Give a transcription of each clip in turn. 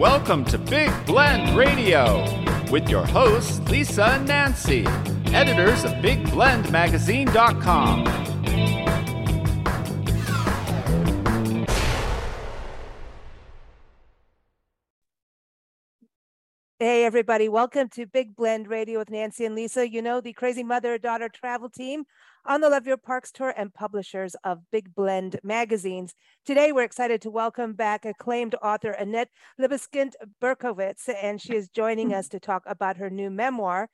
Welcome to Big Blend Radio with your hosts, Lisa and Nancy, editors of BigBlendMagazine.com. Hey, everybody. Welcome to Big Blend Radio with Nancy and Lisa. You know, the crazy mother daughter travel team on the Love Your Parks Tour and publishers of Big Blend magazines. Today, we're excited to welcome back acclaimed author Annette Libeskind Berkovits, and she is joining us to talk about her new memoir.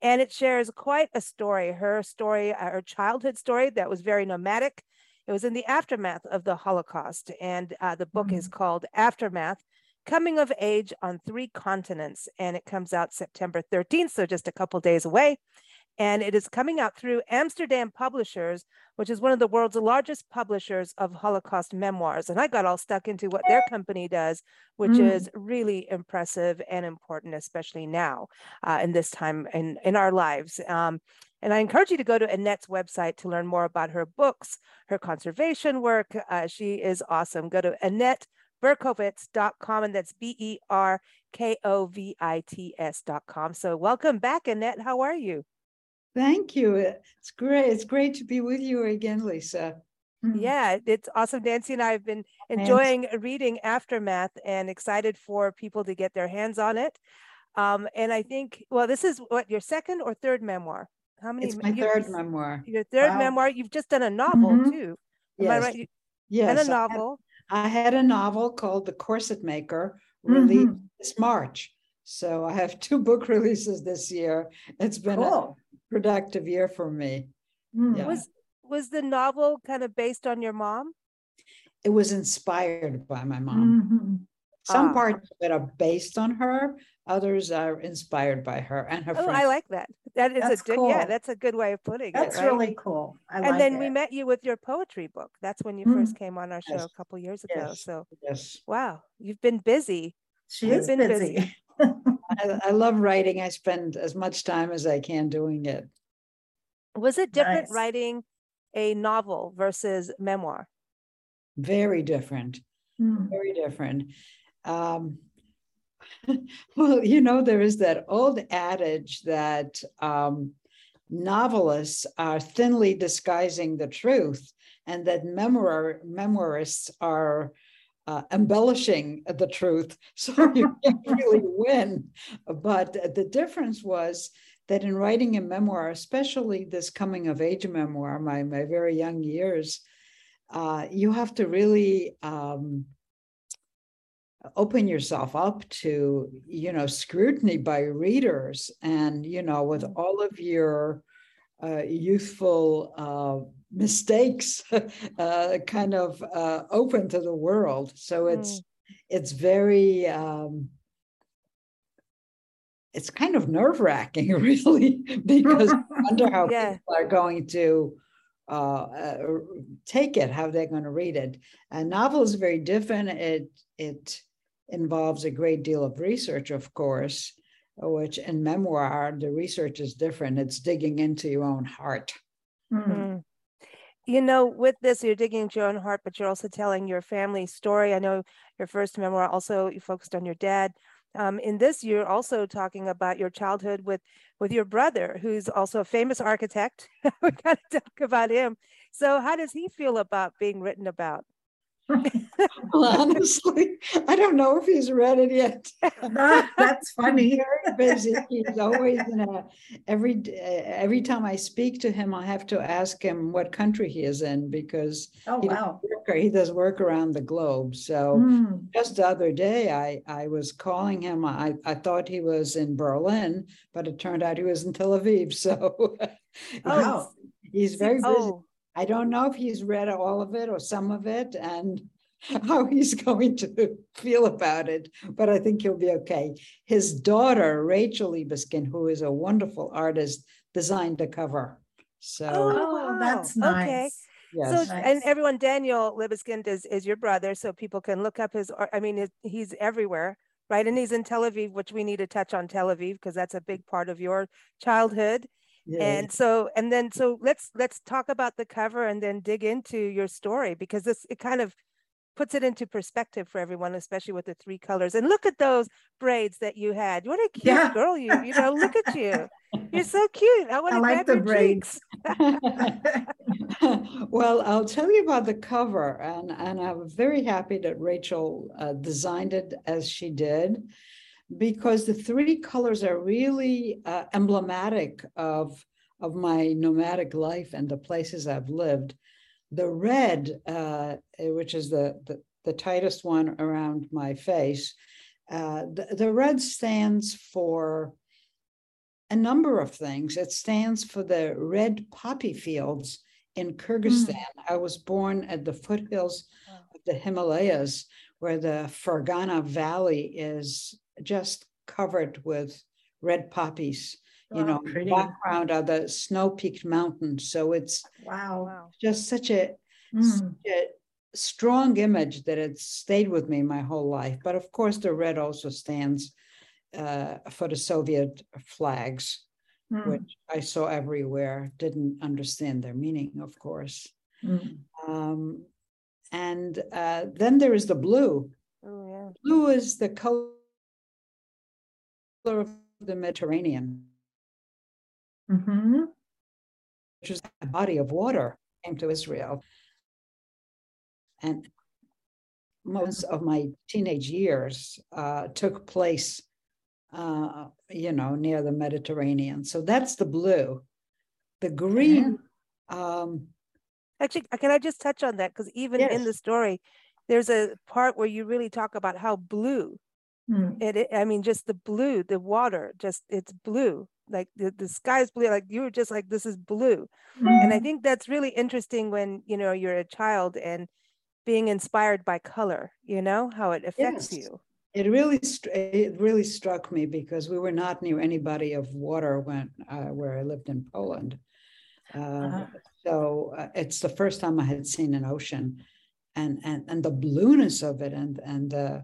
And it shares quite a story her story, uh, her childhood story that was very nomadic. It was in the aftermath of the Holocaust, and uh, the book mm-hmm. is called Aftermath Coming of Age on Three Continents, and it comes out September 13th, so just a couple days away. And it is coming out through Amsterdam Publishers, which is one of the world's largest publishers of Holocaust memoirs. And I got all stuck into what their company does, which mm. is really impressive and important, especially now uh, in this time in, in our lives. Um, and I encourage you to go to Annette's website to learn more about her books, her conservation work. Uh, she is awesome. Go to Annette berkovits.com, and that's B E R K O V I T S.com. So, welcome back, Annette. How are you? Thank you. It's great. It's great to be with you again, Lisa. Mm-hmm. Yeah, it's awesome. Nancy and I have been enjoying reading Aftermath and excited for people to get their hands on it. Um, and I think, well, this is what your second or third memoir? How many? It's my third memoir. Your third wow. memoir. You've just done a novel mm-hmm. too. Am yes. I right? Yes. And a novel. I had a novel called The Corset Maker released mm-hmm. this March. So I have two book releases this year. It's been cool. A productive year for me. Mm. Yeah. Was was the novel kind of based on your mom? It was inspired by my mom. Mm-hmm. Some ah. parts of it are based on her, others are inspired by her and her. Oh, friends. I like that. That is that's a good, cool. yeah, that's a good way of putting that's it. That's really cool. I and like then it. we met you with your poetry book. That's when you mm. first came on our show yes. a couple years ago. Yes. So, yes. wow, you've been busy. She has been busy. busy. I, I, love writing. I spend as much time as I can doing it. Was it different nice. writing a novel versus memoir? Very different. Mm. Very different. Um, well, you know, there is that old adage that um, novelists are thinly disguising the truth, and that memoir memoirists are uh, embellishing the truth, so you can't really win. But the difference was that in writing a memoir, especially this coming of age memoir, my my very young years, uh, you have to really um, open yourself up to you know scrutiny by readers and you know with mm. all of your uh, youthful uh, mistakes uh, kind of uh, open to the world so it's mm. it's very um, it's kind of nerve wracking really because I wonder how yeah. people are going to uh, uh, take it, how they're going to read it. A novel is very different. It it involves a great deal of research, of course, which in memoir, the research is different. It's digging into your own heart. Mm-hmm. You know, with this, you're digging into your own heart, but you're also telling your family story. I know your first memoir also you focused on your dad. Um, in this, you're also talking about your childhood with with your brother, who's also a famous architect. we got to talk about him. So, how does he feel about being written about? well, honestly, I don't know if he's read it yet. That's funny. Very busy. He's always in a every every time I speak to him, I have to ask him what country he is in because oh he wow, does work, he does work around the globe. So mm. just the other day, I I was calling him. I I thought he was in Berlin, but it turned out he was in Tel Aviv. So oh he's very busy. Oh, I don't know if he's read all of it or some of it and how he's going to feel about it, but I think he'll be okay. His daughter, Rachel Libeskind, who is a wonderful artist, designed the cover. So, Oh, oh that's wow. Okay. yes. So, and everyone, Daniel Libeskind is, is your brother, so people can look up his, art. I mean, it- he's everywhere, right? And he's in Tel Aviv, which we need to touch on Tel Aviv because that's a big part of your childhood. Yeah. And so, and then, so let's, let's talk about the cover and then dig into your story because this, it kind of puts it into perspective for everyone, especially with the three colors. And look at those braids that you had. What a cute Yeah. girl you, you know, look at you. You're so cute. I want I to like grab the braids. well, I'll tell you about the cover, and, and I'm very happy that Rachel uh, designed it as she did, because the three colors are really uh, emblematic of, of my nomadic life and the places I've lived. The red, uh, which is the, the, the tightest one around my face, uh, the, the red stands for a number of things. It stands for the red poppy fields in Kyrgyzstan. I was born at the foothills Wow. of the Himalayas, where the Fergana Valley is just covered with red poppies. You know, pretty. background are the snow-peaked mountains. So it's Wow. Wow. just such a, Mm. such a strong image that it's stayed with me my whole life. But of course, the red also stands uh, for the Soviet flags Mm. which I saw everywhere, didn't understand their meaning, of course. Mm. Um, and uh, then there is the blue. Oh, yeah. Blue is the color of the Mediterranean, Mhm. which is a body of water came to Israel. And most of my teenage years uh, took place, uh, you know, near the Mediterranean. So that's the blue. The green, um, Actually, can I just touch on that? Because even in the story, there's a part where you really talk about how blue Mm. it, it- I mean, just the blue, the water, just it's blue. Like the, the sky is blue. Like you were just like, this is blue. And I Mhm. think that's really interesting when, you know, you're a child and being inspired by color, you know, how it affects Yes. you. it really, it really struck me because we were not near any body of water when, uh, where I lived in Poland. Uh, Uh-huh. So uh, it's the first time I had seen an ocean and, and, and the blueness of it and, and, uh,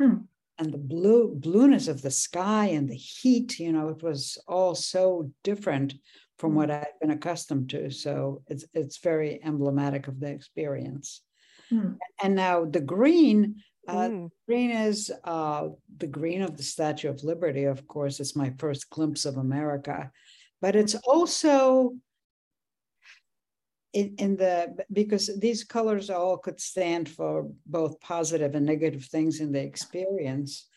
Hmm. And the blue blueness of the sky and the heat, you know, it was all so different from what I've been accustomed to. So it's, it's very emblematic of the experience. Hmm. And now the green, uh, Mm. green is uh, the green of the Statue of Liberty. Of course, it's my first glimpse of America, but it's also in, in the because these colors all could stand for both positive and negative things in the experience.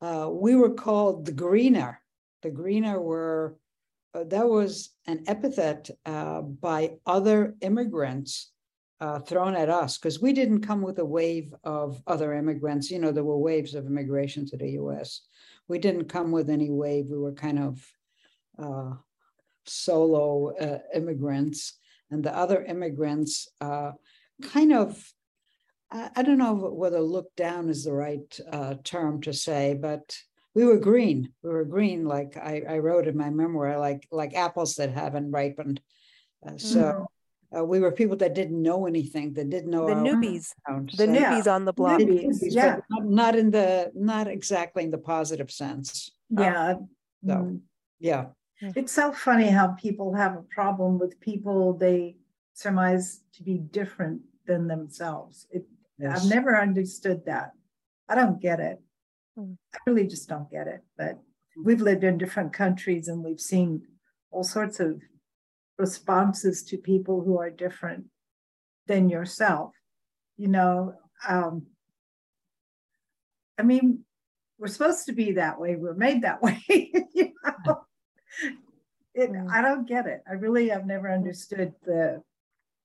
Uh, we were called the greener. The greener were uh, that was an epithet uh, by other immigrants uh, thrown at us because we didn't come with a wave of other immigrants. You know, there were waves of immigration to the US. We didn't come with any wave. We were kind of uh, solo uh, immigrants. And the other immigrants uh, kind of, I, I don't know whether look down is the right uh, term to say, but we were green. We were green, like I, I wrote in my memoir, like like apples that haven't ripened. Uh, so uh, we were people that didn't know anything, that didn't know The our newbies, background. the So- Yeah. newbies on the block. Newbies. Newbies, yeah. not- not in the not exactly in the positive sense. Yeah. So, Mm. yeah, It's so funny how people have a problem with people they surmise to be different than themselves. It, yes. I've never understood that. I don't get it. Mm. I really just don't get it. But we've lived in different countries and we've seen all sorts of responses to people who are different than yourself. You know, um, I mean, we're supposed to be that way. We're made that way. you know? It, Mm. I don't get it. I really have never understood the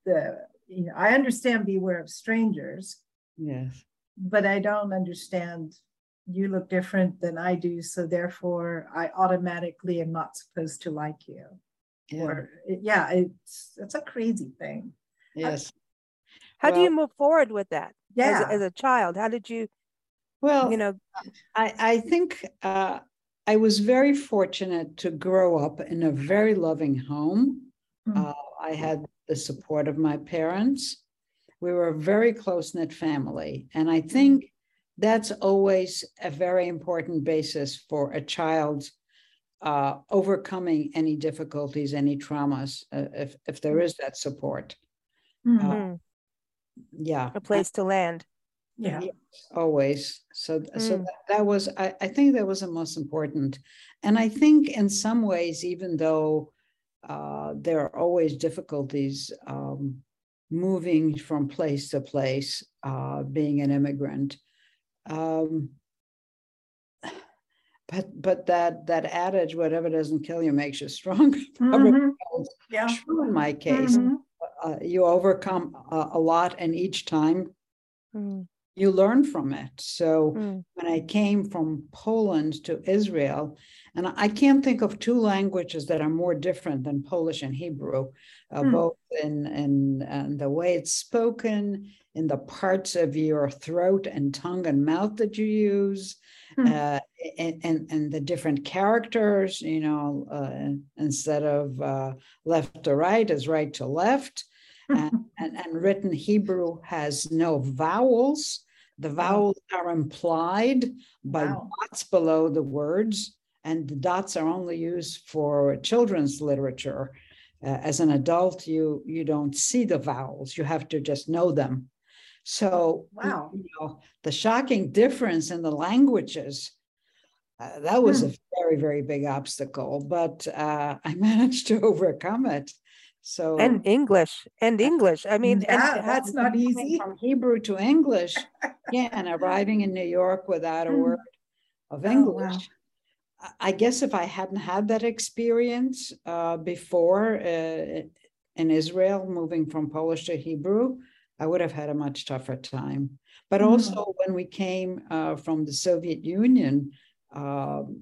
the you know I understand beware of strangers, yes. but I don't understand you look different than I do, so therefore I automatically am not supposed to like you. yeah. or yeah it's it's a crazy thing yes how well, do you move forward with that yeah as, as, a child how did you well you know i i think uh i was very fortunate to grow up in a very loving home mm-hmm. uh, i had the support of my parents we were a very close knit family and i think that's always a very important basis for a child uh, overcoming any difficulties, any traumas, uh, if, if there is that support. Mm-hmm. Uh, yeah. A place to land. Yeah. Yes, always. So, mm. so that, that was, I, I think that was the most important. And I think in some ways, even though uh, there are always difficulties um, moving from place to place, uh, being an immigrant, um, but but that that adage, whatever doesn't kill you makes you stronger. Mm-hmm. yeah. True in my case. Mm-hmm. Uh, you overcome a, a, lot, and each time mm. You learn from it. So mm. when I came from Poland to Israel, and I can't think of two languages that are more different than Polish and Hebrew, uh, mm. both in, in, in the way it's spoken, in the parts of your throat and tongue and mouth that you use, mm. uh, and, and, and the different characters, you know, uh, instead of uh, left to right is right to left. and, and, and, written Hebrew has no vowels. The vowels are implied by wow. dots below the words, and the dots are only used for children's literature. Uh, as an adult, you you don't see the vowels; you have to just know them. So, wow, you know, the shocking difference in the languages. Uh, that was hmm. a very very big obstacle, but uh, I managed to overcome it. So and English and English. I mean, yeah, that's not easy. From Hebrew to English, yeah, and arriving in New York without a hmm. word of English. Oh, wow. I guess if I hadn't had that experience uh, before uh, in Israel, moving from Polish to Hebrew, I would have had a much tougher time. But mm-hmm. also, when we came uh, from the Soviet Union, um,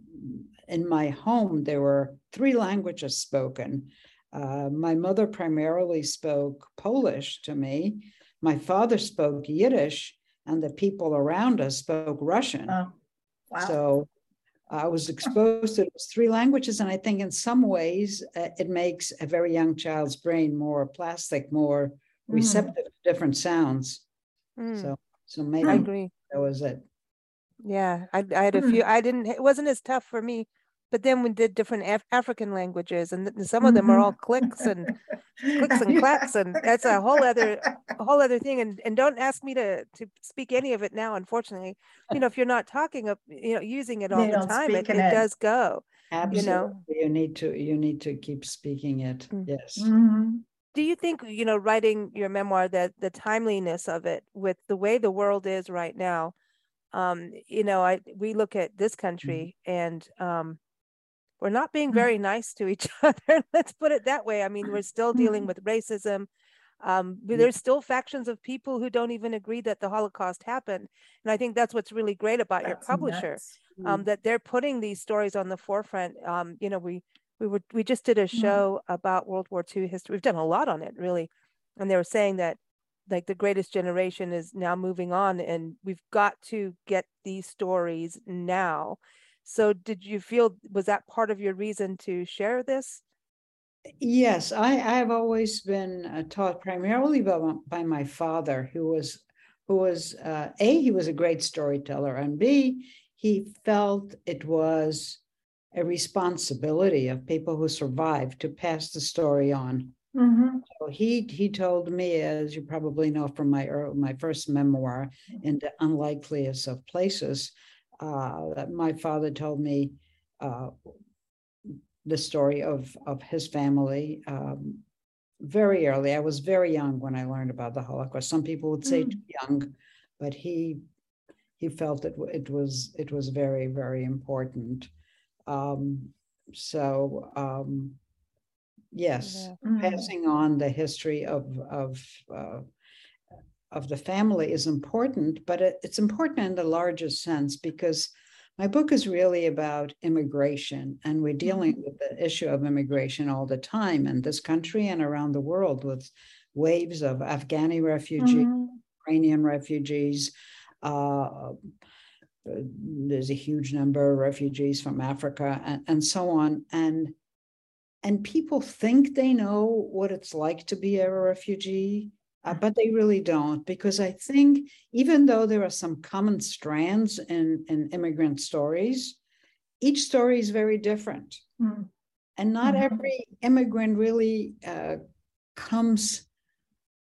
in my home, there were three languages spoken. Uh, my mother primarily spoke Polish to me. My father spoke Yiddish, and the people around us spoke Russian. Oh, wow. So I was exposed to those three languages, and I think in some ways uh, it makes a very young child's brain more plastic, more mm. receptive to different sounds. Mm. So, so maybe I agree. That was it. Yeah, I, I had a few. I didn't. It wasn't as tough for me but then we did different Af- African languages, and th- some of them are all clicks and clicks and clacks, and that's a whole other a whole other thing. And and don't ask me to to speak any of it now. Unfortunately, you know, if you're not talking of you know, using it all they the time, it, it, it, does go. Absolutely, you know, you need to you need to keep speaking it. Mm-hmm. Yes. Mm-hmm. Do you think you know writing your memoir that the timeliness of it with the way the world is right now? Um, you know, I we look at this mm-hmm. country mm-hmm. and um, we're not being mm. very nice to each other. Let's put it that way. I mean, we're still dealing mm. with racism. Um, there's still factions of people who don't even agree that the Holocaust happened. And I think that's what's really great about that's your publisher, um, mm. that they're putting these stories on the forefront. Um, you know, we we were we just did a show mm. about World War II history. We've done a lot on it, really, and they were saying that like the greatest generation is now moving on, and we've got to get these stories now so did you feel was that part of your reason to share this? Yes, I, I've always been uh, taught primarily by my, by my father, who was who was uh, a he was a great storyteller, and b he felt it was a responsibility of people who survived to pass the story on. Mm-hmm. So he he told me, as you probably know from my my first memoir, in the unlikeliest of places, uh, my father told me uh, the story of of his family um, very early. I was very young when I learned about the Holocaust. Some people would say mm. too young, but he he felt that it was it was very very important. Um, so um, yes, yeah. mm. passing on the history of of uh, of the family is important, but it, it's important in the larger sense because my book is really about immigration, and we're dealing Mm-hmm. with the issue of immigration all the time in this country and around the world with waves of Afghani refugees, Mhm. Ukrainian refugees. Uh, there's a huge number of refugees from Africa and, and so on. And and people think they know what it's like to be a refugee, uh, but they really don't. Because I think even though there are some common strands in, in immigrant stories, each story is very different. Mm. And not Mhm. every immigrant really uh, comes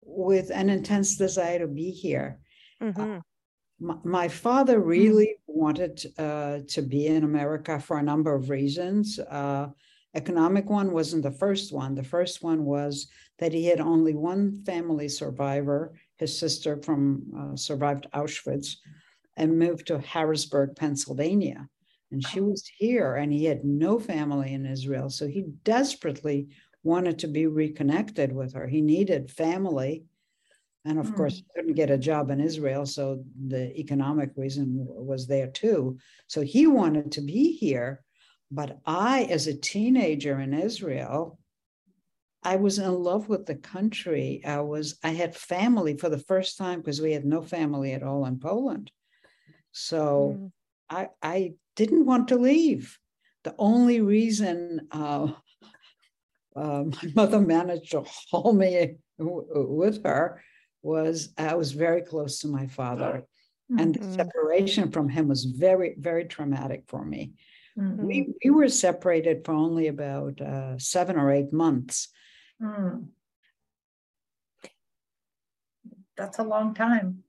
with an intense desire to be here. Mhm. My, my father really wanted uh, to be in America for a number of reasons. Economic one wasn't the first one. The first one was that he had only one family survivor, his sister from uh, survived Auschwitz, and moved to Harrisburg, Pennsylvania. And she was here, and he had no family in Israel. So he desperately wanted to be reconnected with her. He needed family. And of Mm. course, he couldn't get a job in Israel. So the economic reason was there too. So he wanted to be here. But I, as a teenager in Israel, I was in love with the country. I was, I had family for the first time because we had no family at all in Poland. So Mm. I, I didn't want to leave. The only reason uh, uh, my mother managed to haul me with her was I was very close to my father. And the Mhm. separation from him was very, very traumatic for me. Mm. We, we were separated for only about uh, seven or eight months. Mm. That's a long time.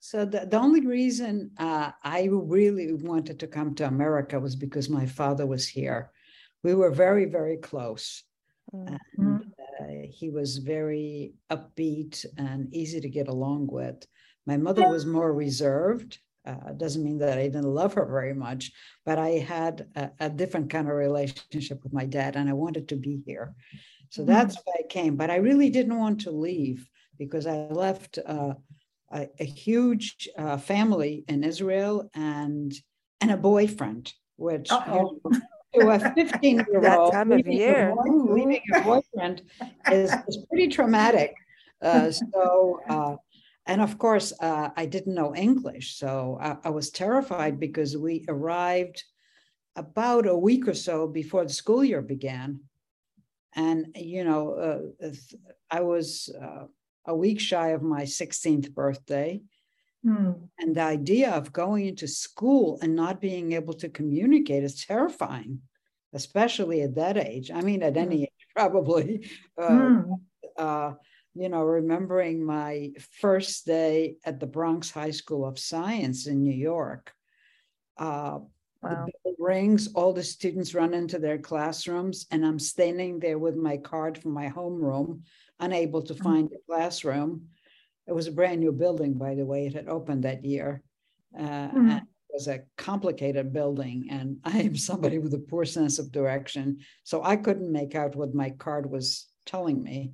So the, the only reason uh, I really wanted to come to America was because my father was here. We were very, very close. Mm. And uh, he was very upbeat and easy to get along with. My mother was more reserved. Uh, doesn't mean that I didn't love her very much, but I had a, a different kind of relationship with my dad, and I wanted to be here. So Mhm. that's why I came. But I really didn't want to leave because I left uh, a, a huge uh, family in Israel and and a boyfriend, which you know, to a 15 year That old time of year. leaving a boyfriend is, is pretty traumatic. Uh, so, uh, and of course, uh, I didn't know English. So I, I was terrified because we arrived about a week or so before the school year began. And, you know, uh, I was uh, a week shy of my 16th birthday. Mm. And the idea of going into school and not being able to communicate is terrifying, especially at that age. I mean, at any age, probably. Uh, Mm. You know, remembering my first day at the Bronx High School of Science in New York. Uh, Wow. the bell rings, all the students run into their classrooms, and I'm standing there with my card from my homeroom, unable to find a classroom. It was a brand new building, by the way. It had opened that year. Uh, Mm. and it was a complicated building, and I am somebody with a poor sense of direction. So I couldn't make out what my card was telling me.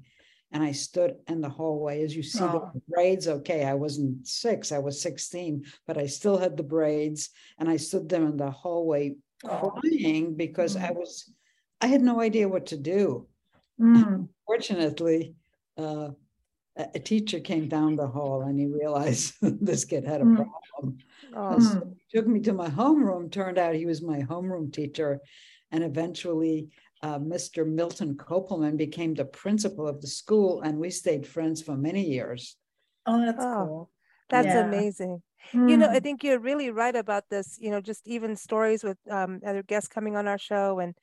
And I stood in the hallway. As you see, Oh. the braids, okay, I wasn't six, I was 16, but I still had the braids. And I stood there in the hallway Oh. crying because I Mm. was, I had no idea what to do. Mm. Fortunately, uh, a, teacher came down the hall and he realized this kid had a Mm. problem. So Mm. he took me to my homeroom. Turned out he was my homeroom teacher. And eventually, uh, Mr. Milton Kopelman became the principal of the school. And we stayed friends for many years. Oh, that's Oh, cool. that's Yeah. amazing. You know, I Mm. think you're really right about this, you know, just even stories with um, other guests coming on our show and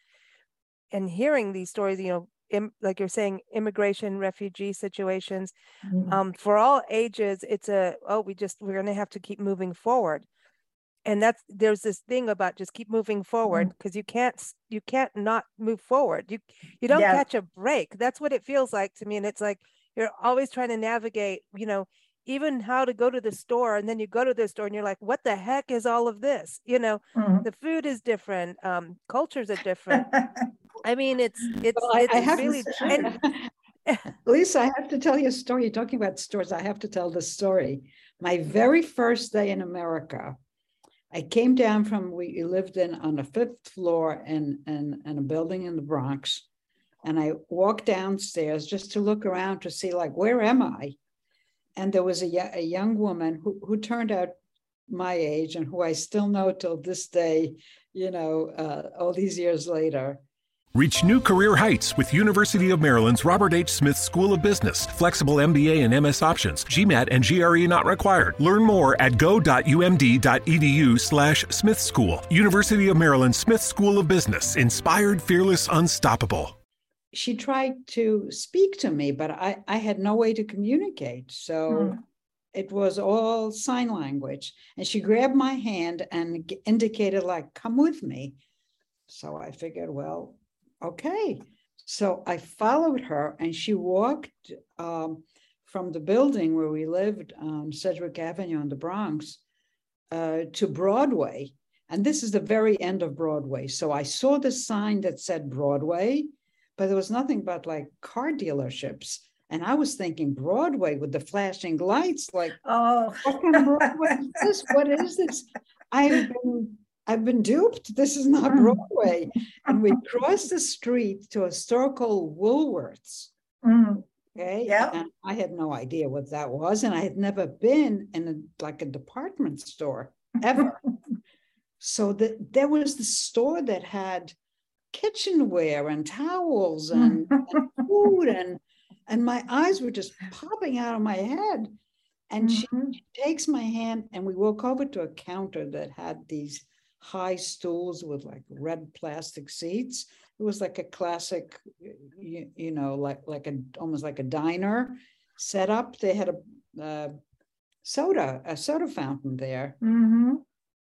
and hearing these stories, you know, im- like you're saying, immigration, refugee situations. Mm. Um, for all ages, it's a, oh, we just, we're going to have to keep moving forward. And that's, there's this thing about just keep moving forward because you can't, you can't not move forward. You, you don't Yeah. catch a break. That's what it feels like to me. And it's like, you're always trying to navigate, you know, even how to go to the store and then you go to the store and you're like what the heck is all of this you know Mm. the food is different um cultures are different i mean it's it's Well, I, it's I have really to and Lisa, I have to tell you a story. You're talking about stores. I have to tell the story. My very first day in America, I came down from we lived in on the fifth floor in, in, in a building in the Bronx. And I walked downstairs just to look around to see, like, where am I? And there was a, a young woman who, who turned out my age and who I still know till this day, you know, uh, all these years later. Reach new career heights with University of Maryland's Robert H. Smith School of Business. Flexible MBA and MS options. GMAT and GRE not required. Learn more at go.umd.edu slash Smith School. University of Maryland Smith School of Business. Inspired, fearless, unstoppable. She tried to speak to me, but I, I had no way to communicate. So hmm. it was all sign language. And she grabbed my hand and indicated, like, come with me. So I figured, well, okay. So I followed her and she walked um, from the building where we lived on Sedgwick Avenue in the Bronx uh, to Broadway. And this is the very end of Broadway. So I saw the sign that said Broadway, but there was nothing but like car dealerships. And I was thinking Broadway with the flashing lights, like, oh, what kind of Broadway is this? What is this? I've been I've been duped. This is not hmm. Broadway. and we crossed the street to a store called Woolworths. Mm. Okay. Yeah. And I had no idea what that was. And I had never been in a, like a department store ever. so the, there was the store that had kitchenware and towels and, and food and and my eyes were just popping out of my head. And mm-hmm. she, she takes my hand and we walk over to a counter that had these high stools with like red plastic seats. It was like a classic, you, you know, like like a almost like a diner setup. They had a uh, soda, a soda fountain there, mm-hmm.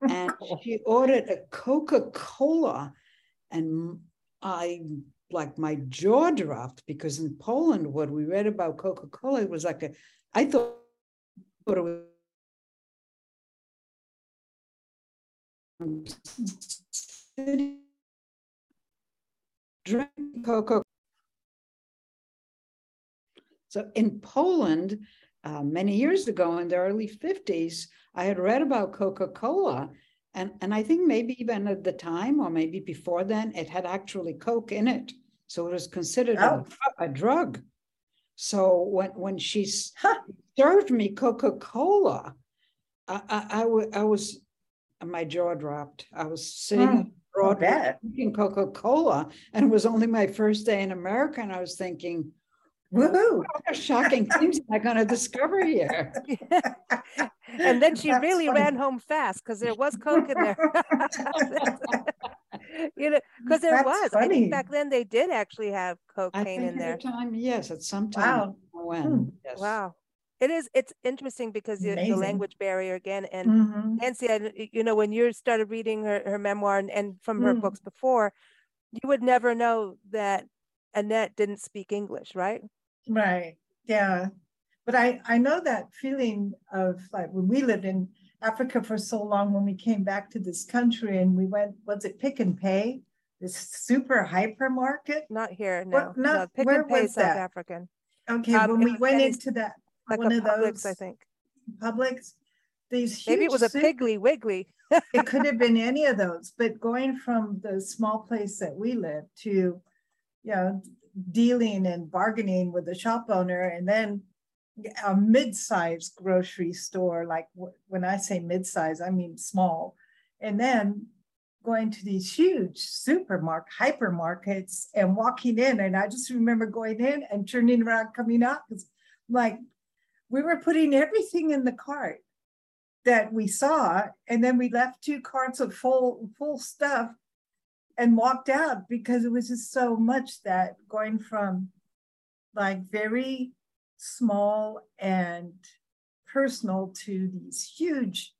and she ordered a Coca Cola, and I like my jaw dropped because in Poland, what we read about Coca Cola was like a, I thought it was drink Coca. So in Poland, uh, many years ago in the early 50s, I had read about Coca Cola. And, and I think maybe even at the time, or maybe before then, it had actually Coke in it. So it was considered oh. a, a, drug. So when, when she huh. served me Coca Cola, I, I, I, I was my jaw dropped. I was sitting mm, Broadway drinking Coca Cola, and it was only my first day in America, and I was thinking, Woohoo! What shocking things am I going to discover here? and then she That's really funny. ran home fast because there was Coke in there. you know, because there That's was. Funny. I think back then they did actually have cocaine in there. time, yes, at some time. Wow. When? Hmm. Yes. Wow it is it's interesting because the, the, language barrier again and mm-hmm. nancy I, you know when you started reading her, her memoir and, and from her mm. books before you would never know that annette didn't speak english right right yeah but i i know that feeling of like when we lived in africa for so long when we came back to this country and we went was it Pick n Pay this super hypermarket not here no, what, not, no Pick n Pay south that? african okay um, when we went into that like one of Publix, those I think. Publix. These maybe it was a Piggly Wiggly. it could have been any of those, but going from the small place that we live to, you know, dealing and bargaining with the shop owner, and then a mid-sized grocery store. Like when I say mid-size, I mean small, and then going to these huge supermarket hypermarkets and walking in and i just remember going in and turning around coming out because like we were putting everything in the cart that we saw and then we left two carts of full full stuff and walked out because it was just so much that going from like very small and personal to these huge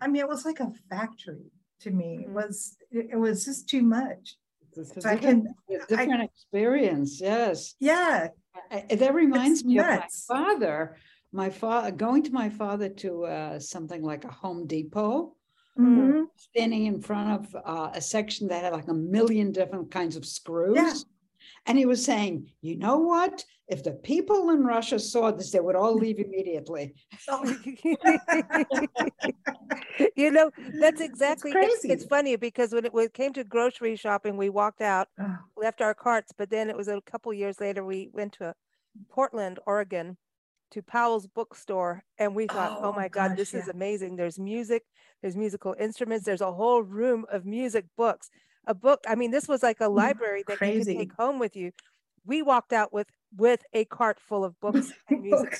i mean it was like a factory to me it mm-hmm. was it, it was just too much it's a so different, I, experience yes yeah I, that reminds me nuts. of my father my father going to my father to uh, something like a Home Depot, mm-hmm. standing in front of uh, a section that had like a million different kinds of screws. Yeah. And he was saying, you know what? If the people in Russia saw this, they would all leave immediately. you know, that's exactly it's, it's, funny because when it, when it, came to grocery shopping, we walked out, left our carts, but then it was a couple years later we went to Portland, Oregon, to Powell's bookstore, and we thought, oh, oh my God, this yeah. is amazing. There's music, there's musical instruments, there's a whole room of music books. A book, I mean, this was like a library that Crazy. you could take home with you. We walked out with with a cart full of books and music.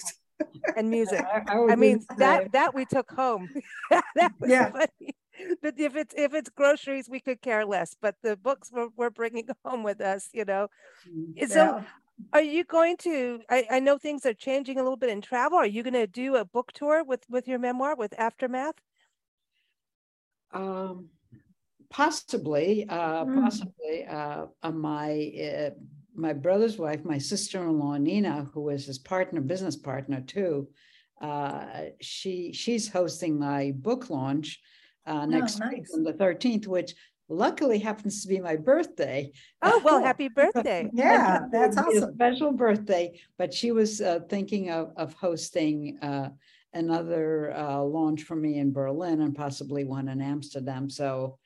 and music. I, I, I mean that that we took home. that was yeah. funny. But if it's if it's groceries, we could care less. But the books we're, we're bringing home with us, you know. Mm, yeah. So are you going to I, I know things are changing a little bit in travel. Are you going to do a book tour with with your memoir with Aftermath? Um possibly uh mm. possibly uh, uh my uh, my brother's wife, my sister-in-law Nina, who is his partner, business partner too, uh, she she's hosting my book launch uh, oh, next oh, nice. week on the 13th, which luckily happens to be my birthday. Oh, well, happy birthday. yeah, that's awesome. special birthday. But she was uh, thinking of, of hosting uh, another uh, launch for me in Berlin and possibly one in Amsterdam. So,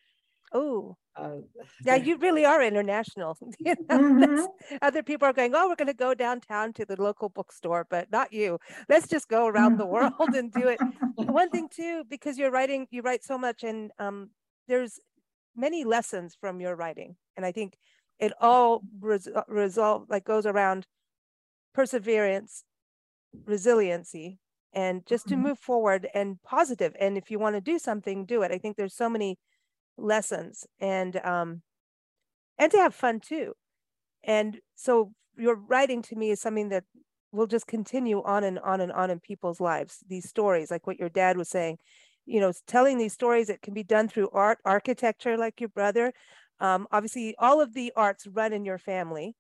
oh, uh, yeah, you really are international. you know, mm-hmm. Other people are going, oh, we're going to go downtown to the local bookstore, but not you. Let's just go around the world and do it. One thing too, because you're writing, you write so much, and um, there's many lessons from your writing, and I think it all res- uh, resolve like goes around perseverance, resiliency, and just to mm-hmm. move forward and positive. And if you want to do something, do it. I think there's so many lessons and um and to have fun too and so your writing to me is something that will just continue on and on and on in people's lives these stories like what your dad was saying you know telling these stories it can be done through art architecture like your brother um, obviously all of the arts run in your family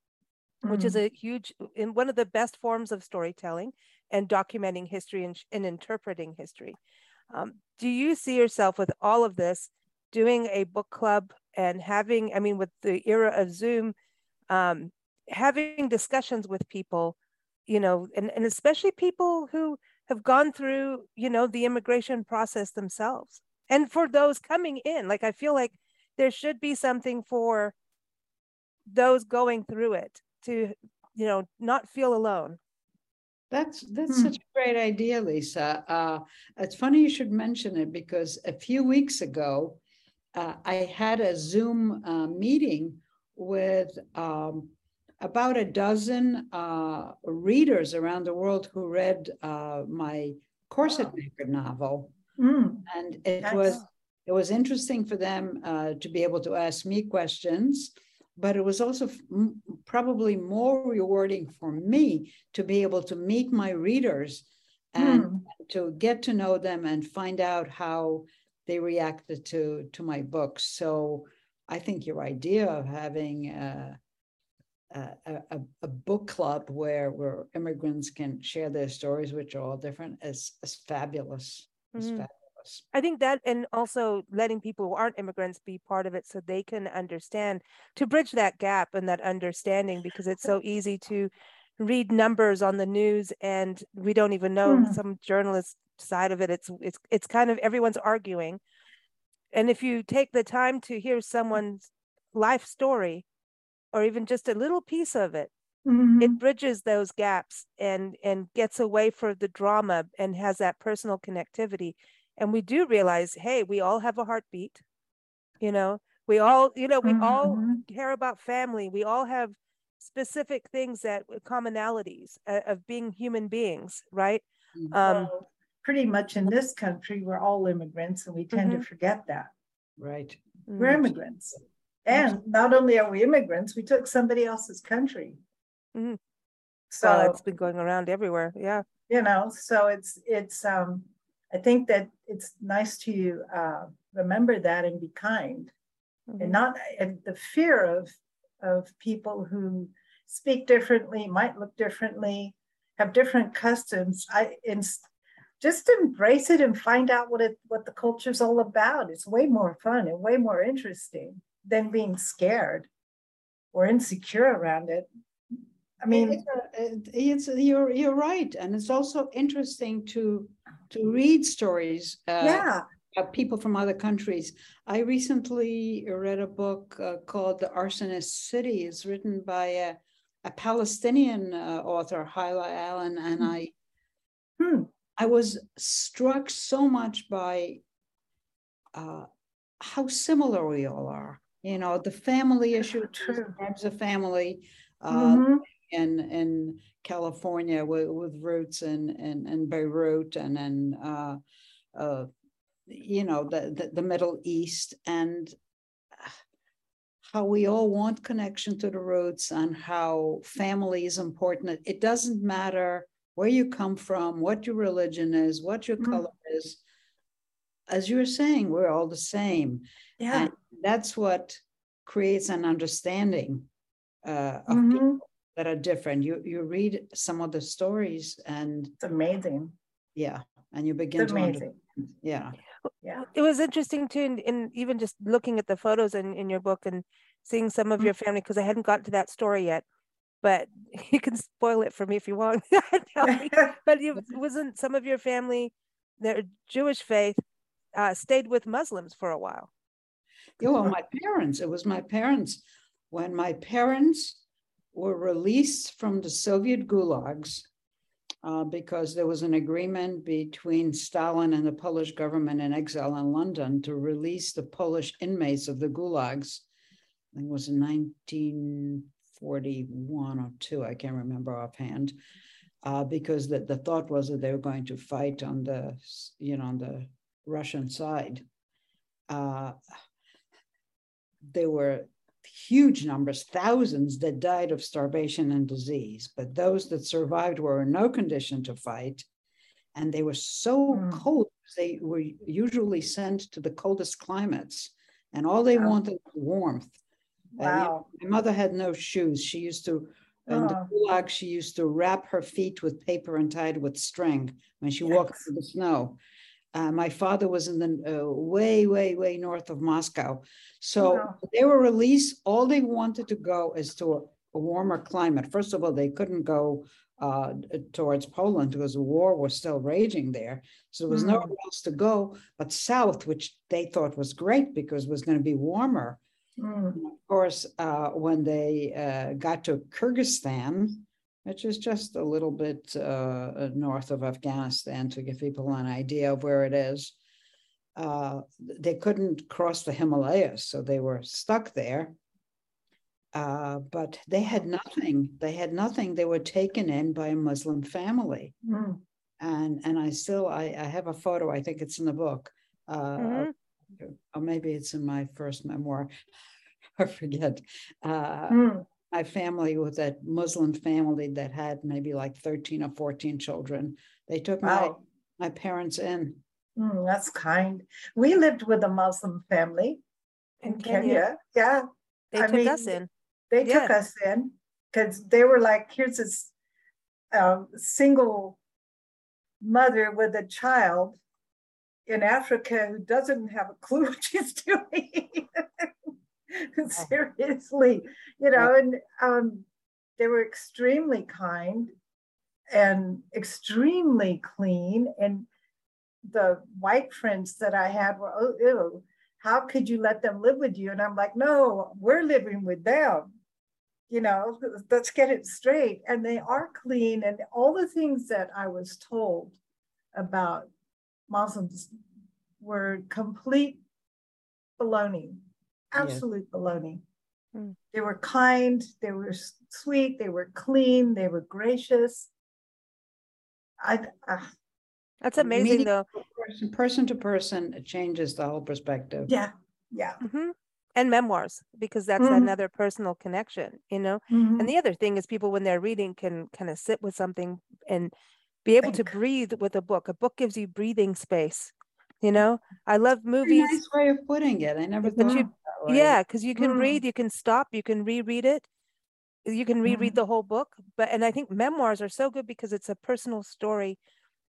which mm. is a huge in one of the best forms of storytelling and documenting history and, and interpreting history um, do you see yourself with all of this doing a book club and having, I mean, with the era of Zoom, um, having discussions with people, you know, and, and especially people who have gone through, you know, the immigration process themselves. And for those coming in, like I feel like there should be something for those going through it to, you know, not feel alone. That's that's hmm. such a great idea, Lisa. Uh, it's funny you should mention it because a few weeks ago, uh, I had a Zoom uh, meeting with um, about a dozen uh, readers around the world who read uh, my Corset. Maker novel, mm. and it That's... was it was interesting for them uh, to be able to ask me questions, but it was also probably more rewarding for me to be able to meet my readers and mm. to get to know them and find out how they reacted to to my books. So I think your idea of having a, a, book club where where immigrants can share their stories, which are all different, is is fabulous. Is mm-hmm. fabulous. I think that, and also letting people who aren't immigrants be part of it, so they can understand to bridge that gap and that understanding, because it's so easy to read numbers on the news and we don't even know mm. some journalist side of it it's it's it's kind of everyone's arguing and if you take the time to hear someone's life story or even just a little piece of it mm-hmm. it bridges those gaps and and gets away from the drama and has that personal connectivity and we do realize hey we all have a heartbeat you know we all you know we mm-hmm. all care about family we all have specific things that commonalities uh, of being human beings right mm-hmm. um, pretty much in this country, we're all immigrants and we tend mm-hmm. to forget that. Right. We're mm-hmm. immigrants. And not only are we immigrants, we took somebody else's country. Mm-hmm. So well, it's been going around everywhere. Yeah. You know, so it's, it's, um, I think that it's nice to uh, remember that and be kind and mm-hmm. not, and the fear of, of people who speak differently, might look differently, have different customs. I, in, just embrace it and find out what it what the culture's all about. It's way more fun and way more interesting than being scared. or insecure around it. I mean, it's, it's, you're you're right, and it's also interesting to to read stories. Uh, yeah. Of people from other countries. I recently read a book uh, called "The Arsonist City." It's written by a, a Palestinian uh, author, Hala Alyan, and hmm. I. Hmm. I was struck so much by uh, how similar we all are. You know, the family issue, types of family, uh, mm-hmm. in in California with, with roots in, in, in Beirut and in uh, uh, you know the, the, the Middle East and how we all want connection to the roots and how family is important. It doesn't matter where you come from, what your religion is, what your mm-hmm. color is as you were saying, we're all the same. Yeah. And that's what creates an understanding uh, of mm-hmm. people that are different. You you read some of the stories and it's amazing. Yeah. And you begin it's to amazing. Understand. Yeah. Yeah. It was interesting too, in, in even just looking at the photos in, in your book and seeing some of mm-hmm. your family, because I hadn't gotten to that story yet but you can spoil it for me if you want. but it wasn't some of your family, their Jewish faith, uh, stayed with Muslims for a while. Yeah, well, my parents, it was my parents. When my parents were released from the Soviet gulags, uh, because there was an agreement between Stalin and the Polish government in exile in London to release the Polish inmates of the gulags. I think it was in 1941 or two, I can't remember offhand, uh, because the, the thought was that they were going to fight on the, you know, on the Russian side, uh, there were huge numbers, thousands that died of starvation and disease. But those that survived were in no condition to fight. And they were so mm. cold, they were usually sent to the coldest climates. And all they wow. wanted was warmth. Wow. Uh, my mother had no shoes. She used to, in the gulag, she used to wrap her feet with paper and tied with string when she yes. walked through the snow. Uh, my father was in the uh, way, way, way north of Moscow. So wow. they were released. All they wanted to go is to a, a warmer climate. First of all, they couldn't go uh, towards Poland because the war was still raging there. So there was mm. nowhere else to go but south, which they thought was great because it was going to be warmer. Mm. Of course, uh, when they uh, got to Kyrgyzstan, which is just a little bit uh, north of Afghanistan to give people an idea of where it is. Uh, they couldn't cross the Himalayas, so they were stuck there. Uh, but they had nothing. They had nothing. They were taken in by a Muslim family, mm. and and I still I, I have a photo. I think it's in the book, uh, mm-hmm. or maybe it's in my first memoir. I forget. Mm my family was a Muslim family that had maybe like 13 or 14 children. They took wow. my, my parents in. Mm, that's kind. We lived with a Muslim family in, in Kenya. Kenya. Yeah. They I took mean, us in. They yeah. took us in because they were like, here's this uh, single mother with a child in Africa who doesn't have a clue what she's doing. seriously, you know, and um, they were extremely kind and extremely clean. And the white friends that I had were, oh, ew, how could you let them live with you? And I'm like, no, we're living with them. You know, let's get it straight. And they are clean. And all the things that I was told about Muslims were complete baloney absolute yeah. baloney. Mm. They were kind, they were sweet, they were clean, they were gracious. I, uh, That's amazing, Meeting though. Person, person to person, it changes the whole perspective. Yeah, yeah. Mm-hmm. And memoirs, because that's mm-hmm. another personal connection, you know. Mm-hmm. And the other thing is, people when they're reading can kind of sit with something and be able Think. to breathe with a book. A book gives you breathing space you know i love movies nice way of putting it i never thought you, yeah because you can mm. read you can stop you can reread it. You can reread mm. the whole book but and i think memoirs are so good because it's a personal story.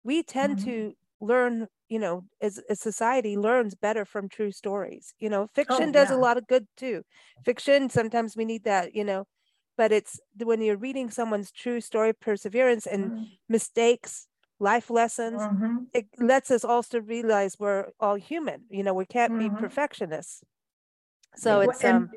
We tend mm. to learn you know as a society learns better from true stories you know? Fiction Oh, does a lot of good too. Fiction sometimes we need that you know? But it's when you're reading someone's true story perseverance and Mm, mistakes life lessons mhm. it lets us also realize we're all human you know? We can't be perfectionists so Well, it's um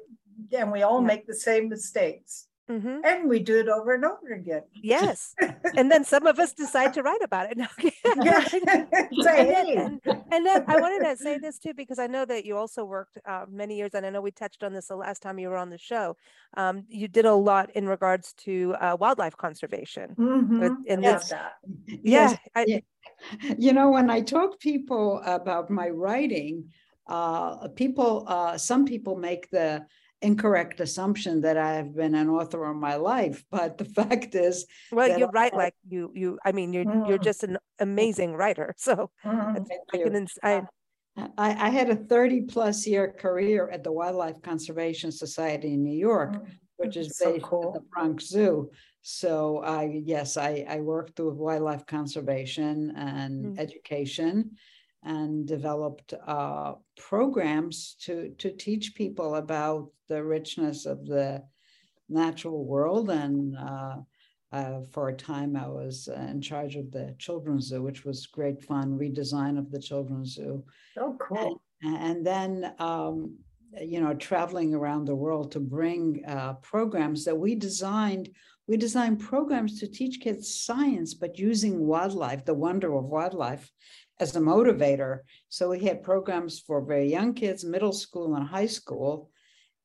and, and we all yeah. make the same mistakes mhm, and we do it over and over again. yes and then some of us decide to write about it. No, Yeah. Say, hey. and, and then I wanted to say this too because I know that you also worked uh, many years, and I know we touched on this the last time you were on the show. Um, you did a lot in regards to uh, wildlife conservation. Mhm. With- and Love this- Yeah, Yes, I, yeah. you know when i talk people about my writing uh people uh some people make the incorrect assumption that i have been an author all my life but the fact is well, you're right. I- Like you, you. I mean, you're you're Mm. just an amazing writer. So Mhm. I can. ins- I, I, I had a 30 plus year career at the Wildlife Conservation Society in New York, Mm, which is so based at the Bronx Zoo. So I, yes, I, I worked with wildlife conservation and Mm. education and developed uh, programs to, to teach people about the richness of the natural world. And uh, uh, for a time, I was in charge of the Children's Zoo, which was great fun, redesign of the Children's Zoo So cool. and then um, you know traveling around the world to bring uh, programs that we designed we designed programs to teach kids science but using wildlife the wonder of wildlife as a motivator so we had programs for very young kids middle school and high school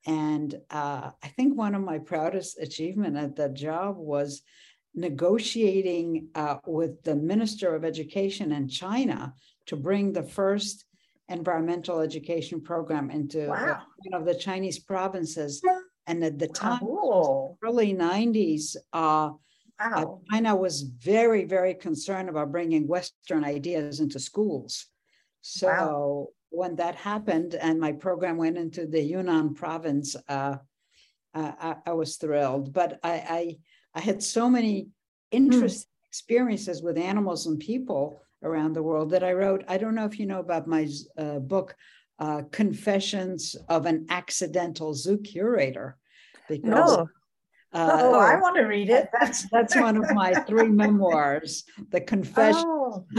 and uh, i think one of my proudest achievement at that job was negotiating uh, with the minister of education in china to bring the first environmental education program into Wow. one of the Chinese provinces. And at the time, early 90s, uh, uh, Wow. China was very, very concerned about bringing Western ideas into schools. So when that happened and my program went into the Yunnan province, uh, I, I, I was thrilled. But I, I, I had so many interesting experiences with animals and people around the world that I wrote. I don't know if you know about my uh, book, uh, Confessions of an Accidental Zoo Curator. Because no. Uh, Oh, I want to read it. that's that's one of my three memoirs, the confession. Oh,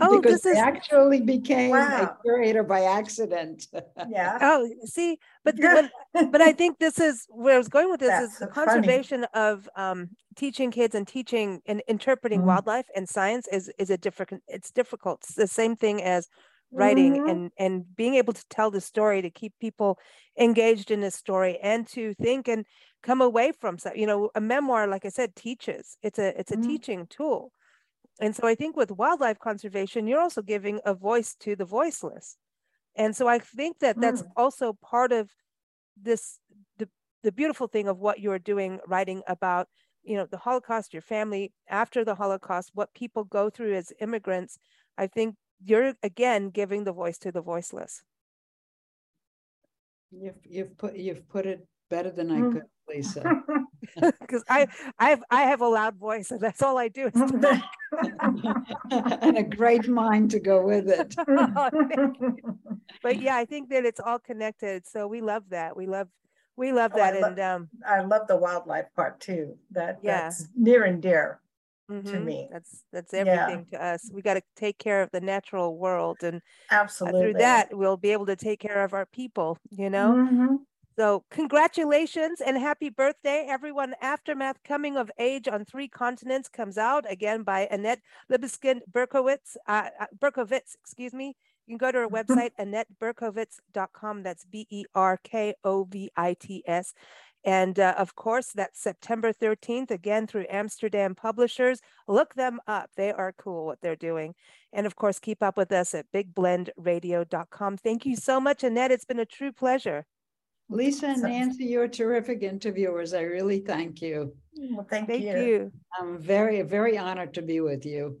Oh, because this is- I actually became Wow. a curator by accident. yeah. Oh, see, but the- Yeah. when, but I think this is where I was going with this That's is the so funny. conservation of um, teaching kids and teaching and interpreting Mhm. wildlife and science is is a different. It's difficult. It's the same thing as writing Mhm. and and being able to tell the story to keep people engaged in the story and to think and come away from so you know a memoir like i said teaches. It's a it's a Mhm. teaching tool. And so i think with wildlife conservation you're also giving a voice to the voiceless. And so i think that that's also part of this the, the beautiful thing of what you're doing writing about you know the holocaust your family after the holocaust what people go through as immigrants. I think you're again giving the voice to the voiceless You've you've put you've put it better than I Mm. could, Lisa. because i i have i have a loud voice and that's all i do is and a great mind to go with it. Oh, but yeah i think that it's all connected so we love that we love we love Oh, I that lo- and um I love the wildlife part too. That Yeah. that's near and dear. Mhm, me. that's that's Yeah. everything to us we got to take care of the natural world and uh, Absolutely. through that we'll be able to take care of our people you know Mhm. So, congratulations and happy birthday, everyone. Aftermath Coming of Age on Three Continents comes out again by Annette Libeskind Berkowitz, uh, uh, Berkovits, excuse me. You can go to her website, AnnetteBerkovits.com. That's B E R K O V I T S. And uh, of course, that's September 13th, again through Amsterdam Publishers. Look them up. They are cool what they're doing. And of course, keep up with us at bigblendradio.com. Thank you so much, Annette. It's been a true pleasure. Lisa and Nancy, you're terrific interviewers. I really thank you. Well, thank, Thank you. you. I'm very, very honored to be with you.